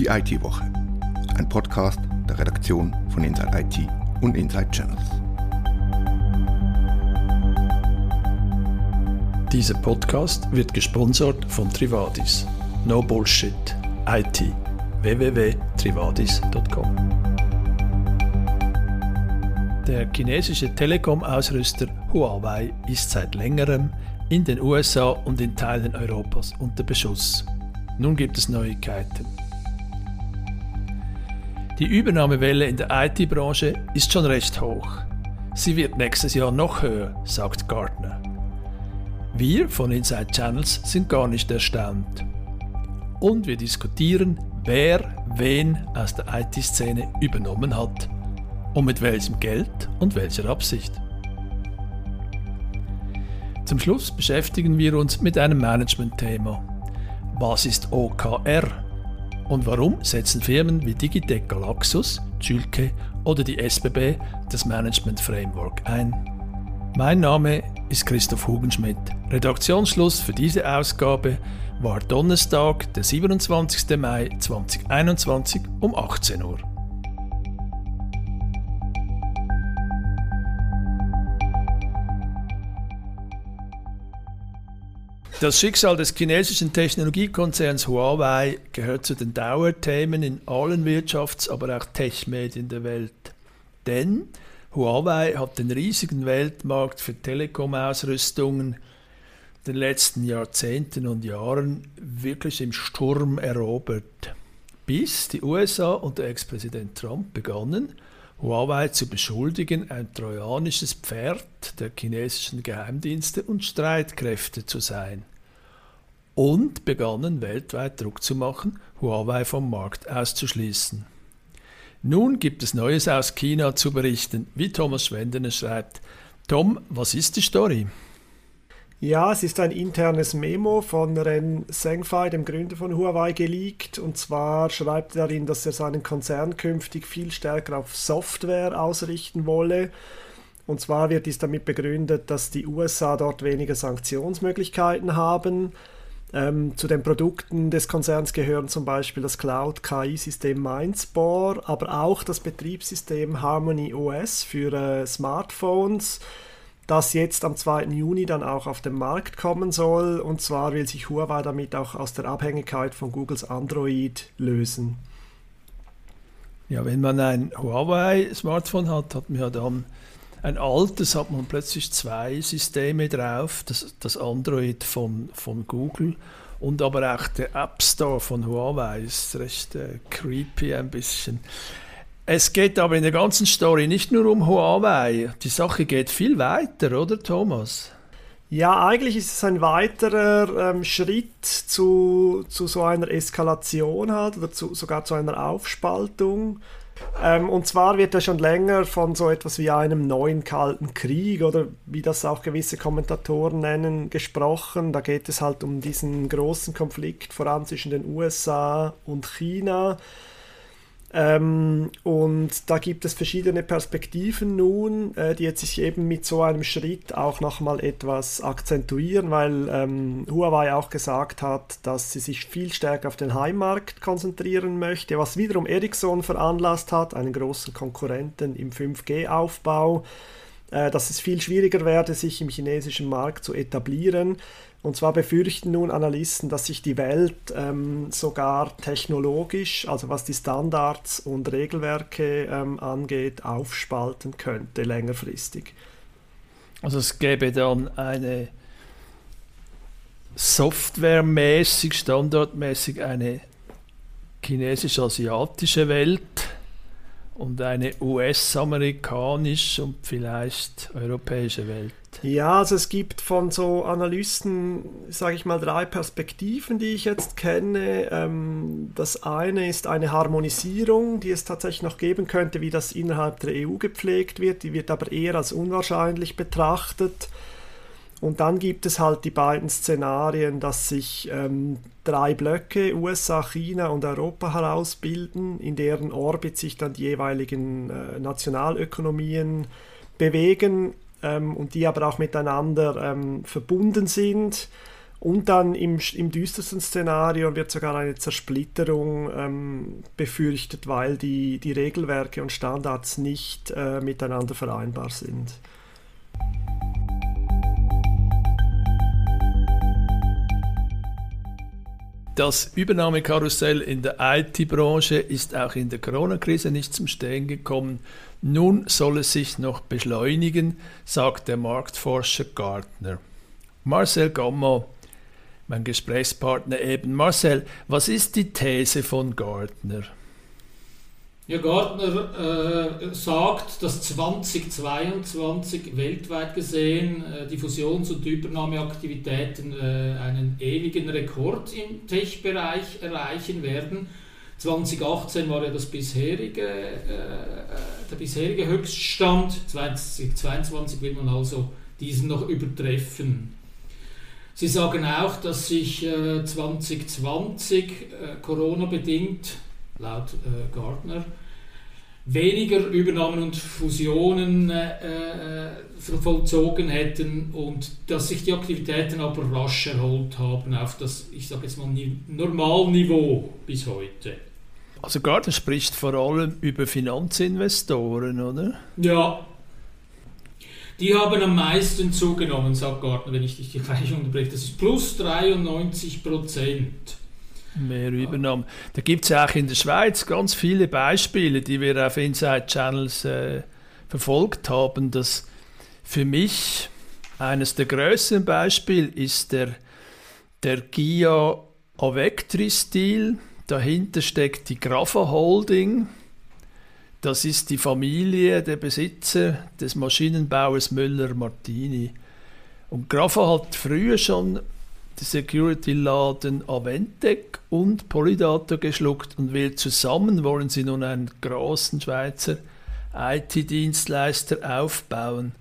Die IT-Woche, ein Podcast der Redaktion von Inside IT und Inside Channels. Dieser Podcast wird gesponsert von Trivadis. No Bullshit. IT. www.trivadis.com Der chinesische Telekom-Ausrüster Huawei ist seit längerem in den USA und in Teilen Europas unter Beschuss. Nun gibt es Neuigkeiten. Die Übernahmewelle in der IT-Branche ist schon recht hoch. Sie wird nächstes Jahr noch höher, sagt Gartner. Wir von Inside Channels sind gar nicht erstaunt. Und wir diskutieren, wer wen aus der IT-Szene übernommen hat und mit welchem Geld und welcher Absicht. Zum Schluss beschäftigen wir uns mit einem Management-Thema. Was ist OKR? Und warum setzen Firmen wie Digitec Galaxus, Zülke oder die SBB das Management Framework ein? Mein Name ist Christoph Hugenschmidt. Redaktionsschluss für diese Ausgabe war Donnerstag, der 27. Mai 2021 um 18 Uhr. Das Schicksal des chinesischen Technologiekonzerns Huawei gehört zu den Dauerthemen in allen Wirtschafts-, aber auch Tech-Medien der Welt. Denn Huawei hat den riesigen Weltmarkt für Telekom-Ausrüstungen den letzten Jahrzehnten und Jahren wirklich im Sturm erobert, bis die USA und der Ex-Präsident Trump begannen, Huawei zu beschuldigen, ein trojanisches Pferd der chinesischen Geheimdienste und Streitkräfte zu sein. Und begannen weltweit Druck zu machen, Huawei vom Markt auszuschließen. Nun gibt es Neues aus China zu berichten, wie Thomas Schwendener schreibt. Tom, was ist die Story? Ja, es ist ein internes Memo von Ren Zhengfei, dem Gründer von Huawei, geleakt. Und zwar schreibt er darin, dass er seinen Konzern künftig viel stärker auf Software ausrichten wolle. Und zwar wird dies damit begründet, dass die USA dort weniger Sanktionsmöglichkeiten haben. Ähm, zu den Produkten des Konzerns gehören zum Beispiel das Cloud-KI-System Mindspore, aber auch das Betriebssystem Harmony OS für äh, Smartphones das jetzt am 2. Juni dann auch auf den Markt kommen soll. Und zwar will sich Huawei damit auch aus der Abhängigkeit von Googles Android lösen. Ja, wenn man ein Huawei-Smartphone hat, hat man ja dann ein altes, hat man plötzlich zwei Systeme drauf, das, das Android von, von Google und aber auch der App Store von Huawei ist recht äh, creepy ein bisschen. Es geht aber in der ganzen Story nicht nur um Huawei. Die Sache geht viel weiter, oder Thomas? Ja, eigentlich ist es ein weiterer ähm, Schritt zu, zu so einer Eskalation halt oder zu, sogar zu einer Aufspaltung. Ähm, und zwar wird ja schon länger von so etwas wie einem neuen Kalten Krieg oder wie das auch gewisse Kommentatoren nennen, gesprochen. Da geht es halt um diesen großen Konflikt, vor allem zwischen den USA und China. Ähm, und da gibt es verschiedene Perspektiven nun, äh, die jetzt sich eben mit so einem Schritt auch nochmal etwas akzentuieren, weil ähm, Huawei auch gesagt hat, dass sie sich viel stärker auf den Heimmarkt konzentrieren möchte, was wiederum Ericsson veranlasst hat, einen großen Konkurrenten im 5G-Aufbau, äh, dass es viel schwieriger werde, sich im chinesischen Markt zu etablieren. Und zwar befürchten nun Analysten, dass sich die Welt ähm, sogar technologisch, also was die Standards und Regelwerke ähm, angeht, aufspalten könnte längerfristig. Also es gäbe dann eine softwaremäßig, standardmäßig eine chinesisch-asiatische Welt und eine US-amerikanische und vielleicht europäische Welt. Ja, also es gibt von so Analysten, sage ich mal, drei Perspektiven, die ich jetzt kenne. Ähm, das eine ist eine Harmonisierung, die es tatsächlich noch geben könnte, wie das innerhalb der EU gepflegt wird. Die wird aber eher als unwahrscheinlich betrachtet. Und dann gibt es halt die beiden Szenarien, dass sich ähm, drei Blöcke, USA, China und Europa herausbilden, in deren Orbit sich dann die jeweiligen äh, Nationalökonomien bewegen ähm, und die aber auch miteinander ähm, verbunden sind. Und dann im, im düstersten Szenario wird sogar eine Zersplitterung ähm, befürchtet, weil die, die Regelwerke und Standards nicht äh, miteinander vereinbar sind. Das Übernahmekarussell in der IT-Branche ist auch in der Corona-Krise nicht zum Stehen gekommen. Nun soll es sich noch beschleunigen, sagt der Marktforscher Gartner. Marcel Gamma, mein Gesprächspartner eben. Marcel, was ist die These von Gartner? Ja, Gartner äh, sagt, dass 2022 weltweit gesehen äh, die Fusions- und Übernahmeaktivitäten äh, einen ewigen Rekord im Tech-Bereich erreichen werden. 2018 war ja das bisherige, äh, der bisherige Höchststand, 2022 will man also diesen noch übertreffen. Sie sagen auch, dass sich 2020 äh, Corona-bedingt, laut äh, Gartner, weniger Übernahmen und Fusionen äh, vollzogen hätten und dass sich die Aktivitäten aber rasch erholt haben auf das, ich sage jetzt mal, Normalniveau bis heute. Also Gartner spricht vor allem über Finanzinvestoren, oder? Ja, die haben am meisten zugenommen, sagt Gartner, wenn ich dich gleich unterbreche. Das ist plus 93 Prozent. Mehr Übernahmen. Da gibt es auch in der Schweiz ganz viele Beispiele, die wir auf Inside Channels äh, verfolgt haben. Das für mich eines der größten Beispiele ist der, der Gia Avectri-Stil. Dahinter steckt die Grapha Holding das ist die Familie, der Besitzer des Maschinenbauers Müller-Martini. Und Graffa hat früher schon die Security-Laden Aventec und Polydata geschluckt und will zusammen, wollen sie nun einen großen Schweizer IT-Dienstleister aufbauen.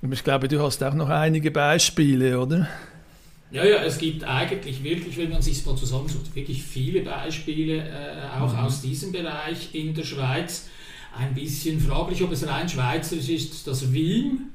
Und ich glaube, du hast auch noch einige Beispiele, oder? Ja, ja, es gibt eigentlich wirklich, wenn man sich mal zusammensucht, wirklich viele Beispiele, äh, auch mhm. aus diesem Bereich in der Schweiz ein bisschen fraglich, ob es rein schweizerisch ist. Das Wien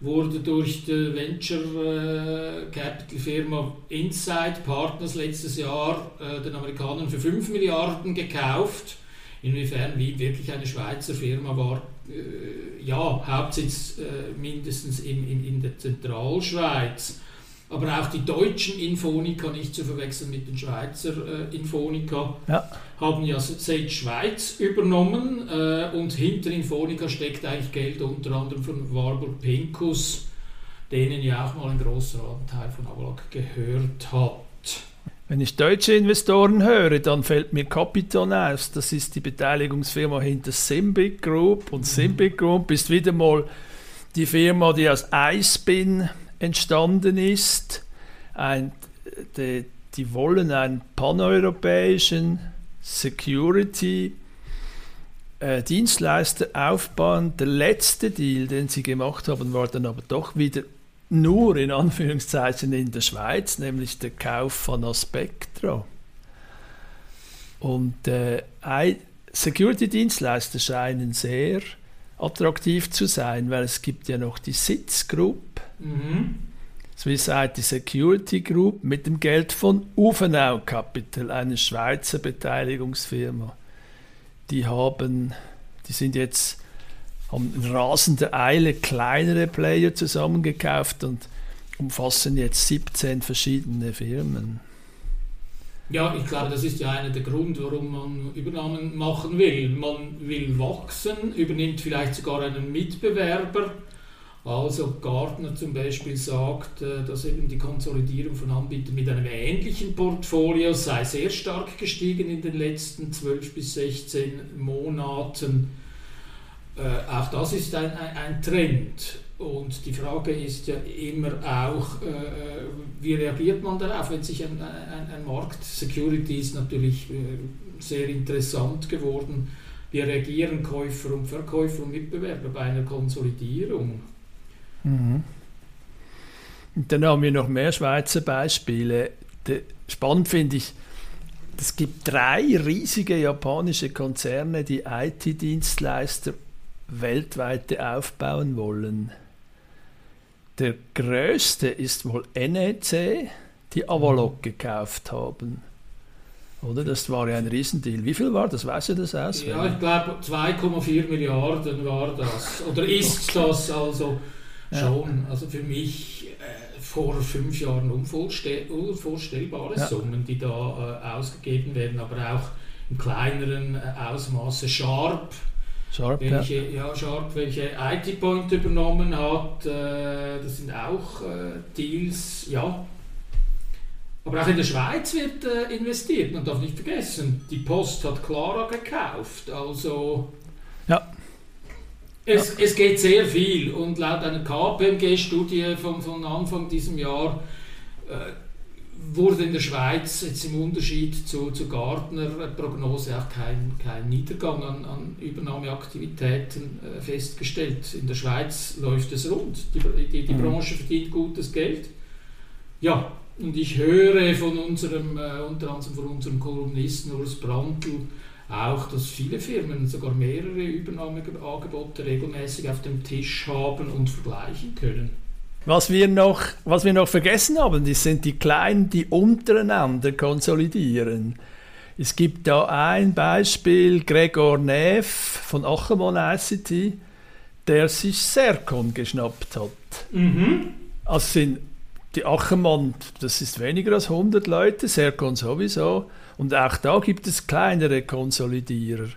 wurde durch die Venture äh, Capital Firma Insight Partners letztes Jahr äh, den Amerikanern für 5 Milliarden gekauft. Inwiefern Wien wirklich eine Schweizer Firma war, äh, ja, Hauptsitz äh, mindestens in, in, in der Zentralschweiz. Aber auch die deutschen Infonica, nicht zu verwechseln mit den Schweizer äh, Infonica, ja. haben ja Sage Schweiz übernommen äh, und hinter Infonica steckt eigentlich Geld unter anderem von Warburg Pincus, denen ja auch mal ein großer Anteil von Avlog gehört hat. Wenn ich deutsche Investoren höre, dann fällt mir Capiton aus. Das ist die Beteiligungsfirma hinter Simbic Group. Und mhm. Simbic Group ist wieder mal die Firma, die aus iSpin entstanden ist. Ein, die, die wollen einen paneuropäischen Security äh, Dienstleister aufbauen. Der letzte Deal, den sie gemacht haben, war dann aber doch wieder nur in Anführungszeichen in der Schweiz, nämlich der Kauf von Aspectro. Und äh, Security-Dienstleister scheinen sehr attraktiv zu sein, weil es gibt ja noch die Sitz Group, mhm. Swiss IT Security Group mit dem Geld von Uvenau Capital, eine Schweizer Beteiligungsfirma. Die haben, die sind jetzt haben in rasender Eile kleinere Player zusammengekauft und umfassen jetzt 17 verschiedene Firmen. Ja, ich glaube, das ist ja einer der Gründe, warum man Übernahmen machen will. Man will wachsen, übernimmt vielleicht sogar einen Mitbewerber. Also Gartner zum Beispiel sagt, äh, dass eben die Konsolidierung von Anbietern mit einem ähnlichen Portfolio sei sehr stark gestiegen in den letzten 12 bis 16 Monaten. Äh, auch das ist ein, ein, Trend. Und die Frage ist ja immer auch, äh, äh, wie reagiert man darauf, wenn sich ein, ein, ein Markt, Security ist natürlich äh, sehr interessant geworden, wie reagieren Käufer und Verkäufer und Mitbewerber bei einer Konsolidierung? Mhm. Und dann haben wir noch mehr Schweizer Beispiele. Spannend finde ich, es gibt drei riesige japanische Konzerne, die IT-Dienstleister weltweit aufbauen wollen. Der größte ist wohl NEC, die Avalok gekauft haben. Oder? Das war ja ein Riesendeal. Wie viel war das? Weißt du das aus? Ja, ich glaube 2,4 Milliarden war das. Oder ist das also schon. Also für mich äh, vor fünf Jahren unvorstellbare ja. Summen, die da äh, ausgegeben werden, aber auch im kleineren äh, Ausmaße. Sharp, Sharp, welche, ja. ja Sharp, welche IT Point übernommen hat, äh, das sind auch äh, Deals, ja, aber auch in der Schweiz wird äh, investiert. Man darf nicht vergessen, die Post hat Clara gekauft. Also ja. Es, es geht sehr viel. Und laut einer KPMG-Studie von, von Anfang diesem Jahr äh, wurde in der Schweiz jetzt im Unterschied zu, zu Gardner-Prognose auch kein, kein Niedergang an, an Übernahmeaktivitäten äh, festgestellt. In der Schweiz läuft es rund. Die, die, die mhm. Branche verdient gutes Geld. Ja, und ich höre von unserem, äh, unter anderem von unserem Kolumnisten Urs Brandl auch, dass viele Firmen sogar mehrere Übernahmeangebote regelmäßig auf dem Tisch haben und vergleichen können. Was wir noch, was wir noch vergessen haben, das sind die Kleinen, die untereinander konsolidieren. Es gibt da ein Beispiel, Gregor Neff von Achemon ICT, der sich Sercon geschnappt hat. Mhm. Also sind die Ackermann, das ist weniger als 100 Leute, Sercon sowieso. Und auch da gibt es kleinere Konsolidierer.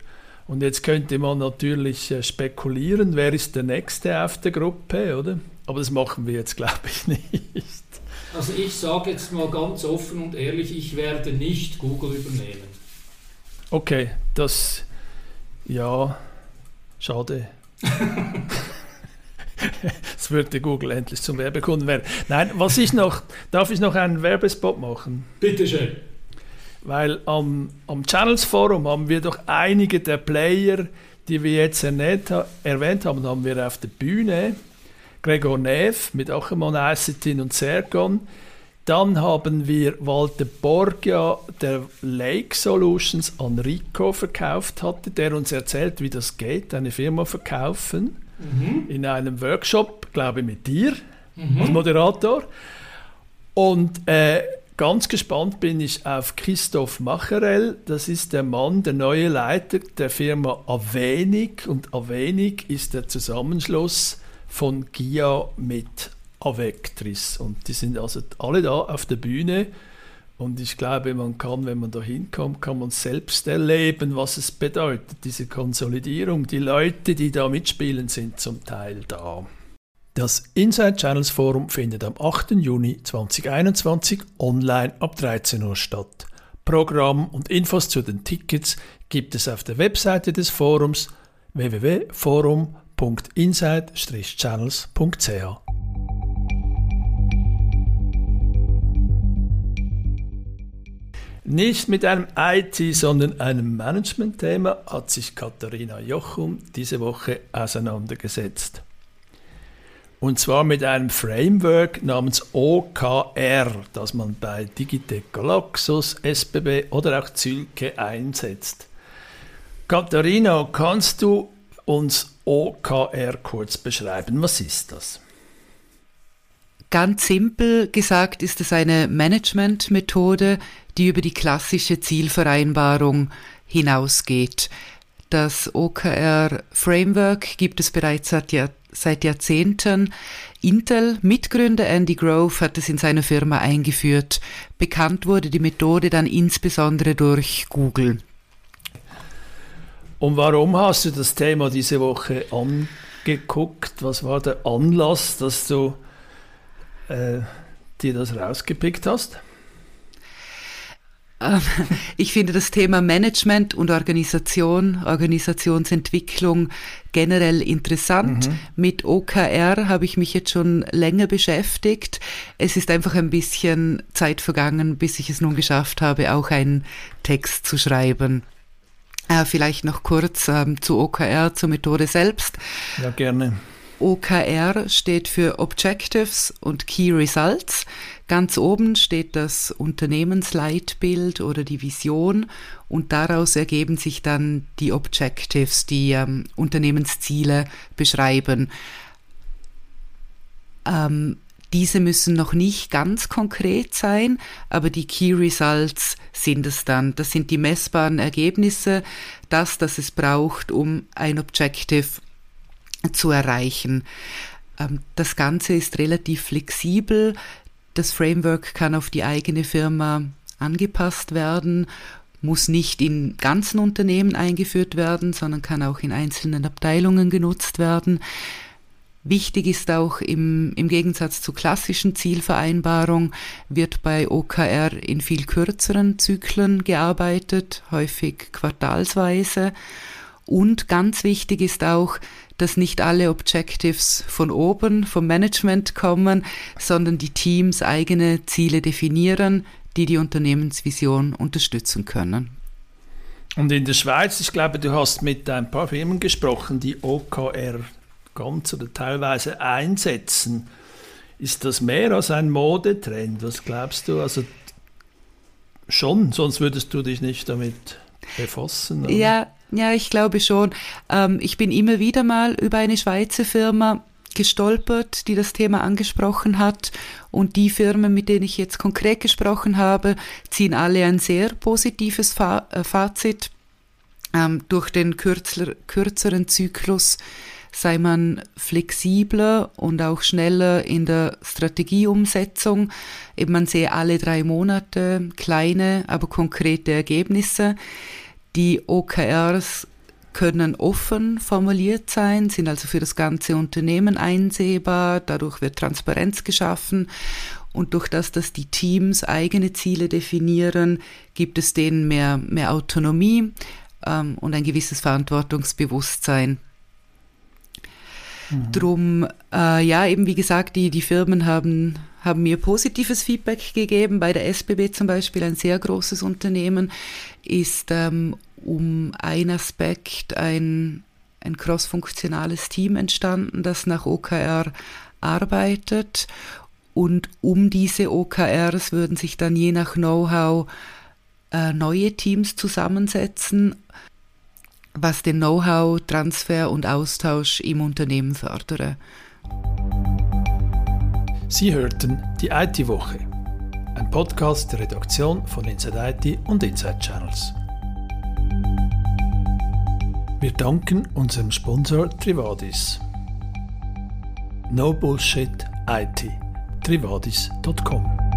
Und jetzt könnte man natürlich äh, spekulieren, wer ist der Nächste auf der Gruppe, oder? Aber das machen wir jetzt, glaube ich, nicht. Also ich sage jetzt mal ganz offen und ehrlich, ich werde nicht Google übernehmen. Okay, das, ja, schade. Es würde Google endlich zum Werbekunden werden. Nein, was ich noch, darf ich noch einen Werbespot machen? Bitte schön. Weil am, am Channels Forum haben wir doch einige der Player, die wir jetzt erwähnt, erwähnt haben, haben wir auf der Bühne. Gregor Neff mit Achemon Acetin und Sergon. Dann haben wir Walter Borgia, der Lake Solutions an Rico verkauft hatte, der uns erzählt, wie das geht, eine Firma verkaufen mhm. in einem Workshop, glaube ich, mit dir mhm. als Moderator. Und äh, ganz gespannt bin ich auf Christoph Macherel. Das ist der Mann, der neue Leiter der Firma Avenig. Und Avenig ist der Zusammenschluss von GIA mit Avectris. Und die sind also alle da auf der Bühne und ich glaube, man kann, wenn man da hinkommt, kann man selbst erleben, was es bedeutet, diese Konsolidierung. Die Leute, die da mitspielen, sind zum Teil da. Das Inside Channels Forum findet am 8. Juni 2021 online ab 13 Uhr statt. Programm und Infos zu den Tickets gibt es auf der Webseite des Forums www.forum.inside-channels.ch. Nicht mit einem IT, sondern einem Management-Thema hat sich Katharina Jochum diese Woche auseinandergesetzt. Und zwar mit einem Framework namens OKR, das man bei Digitec Galaxus, SBB oder auch Zülke einsetzt. Katharina, kannst du uns OKR kurz beschreiben? Was ist das? Ganz simpel gesagt ist es eine Management-Methode, die über die klassische Zielvereinbarung hinausgeht. Das OKR Framework gibt es bereits seit, Jahr, seit Jahrzehnten. Intel, Mitgründer Andy Grove, hat es in seiner Firma eingeführt. Bekannt wurde die Methode dann insbesondere durch Google. Und warum hast du das Thema diese Woche angeguckt? Was war der Anlass, dass du äh, dir das rausgepickt hast? Ähm, ich finde das Thema Management und Organisation, Organisationsentwicklung generell interessant. Mhm. Mit OKR habe ich mich jetzt schon länger beschäftigt. Es ist einfach ein bisschen Zeit vergangen, bis ich es nun geschafft habe, auch einen Text zu schreiben. Äh, vielleicht noch kurz ähm, zu OKR, zur Methode selbst. Ja, gerne. OKR steht für Objectives und Key Results. Ganz oben steht das Unternehmensleitbild oder die Vision und daraus ergeben sich dann die Objectives, die ähm, Unternehmensziele beschreiben. Ähm, Diese müssen noch nicht ganz konkret sein, aber die Key Results sind es dann. Das sind die messbaren Ergebnisse, das, das es braucht, um ein Objective zu erreichen. Ähm, das Ganze ist relativ flexibel. Das Framework kann auf die eigene Firma angepasst werden, muss nicht in ganzen Unternehmen eingeführt werden, sondern kann auch in einzelnen Abteilungen genutzt werden. Wichtig ist auch im, im Gegensatz zur klassischen Zielvereinbarung wird bei OKR in viel kürzeren Zyklen gearbeitet, häufig quartalsweise. Und ganz wichtig ist auch, dass nicht alle Objectives von oben, vom Management kommen, sondern die Teams eigene Ziele definieren, die die Unternehmensvision unterstützen können. Und in der Schweiz, ich glaube, du hast mit ein paar Firmen gesprochen, die OKR ganz oder teilweise einsetzen. Ist das mehr als ein Modetrend? Was glaubst du? Also schon, sonst würdest du dich nicht damit befassen. Oder? Ja, ja, ich glaube schon. Ähm, ich bin immer wieder mal über eine Schweizer Firma gestolpert, die das Thema angesprochen hat. Und die Firmen, mit denen ich jetzt konkret gesprochen habe, ziehen alle ein sehr positives äh, Fazit. Ähm, durch den kürzler, kürzeren Zyklus sei man flexibler und auch schneller in der Strategieumsetzung. Eben man sehe alle drei Monate kleine, aber konkrete Ergebnisse. Die OKRs können offen formuliert sein, sind also für das ganze Unternehmen einsehbar, dadurch wird Transparenz geschaffen und durch das, dass die Teams eigene Ziele definieren, gibt es denen mehr, mehr Autonomie ähm, und ein gewisses Verantwortungsbewusstsein. Mhm. Drum, äh, ja, eben wie gesagt, die, die Firmen haben, haben mir positives Feedback gegeben. Bei der SBB zum Beispiel, ein sehr großes Unternehmen, ist ähm, um ein Aspekt ein, ein crossfunktionales Team entstanden, das nach OKR arbeitet. Und um diese OKRs würden sich dann je nach Know-how äh, neue Teams zusammensetzen was den Know-how, Transfer und Austausch im Unternehmen fördere. Sie hörten die IT-Woche, ein Podcast der Redaktion von Inside IT und Inside Channels. Wir danken unserem Sponsor Trivadis. No Bullshit IT. Trivadis.com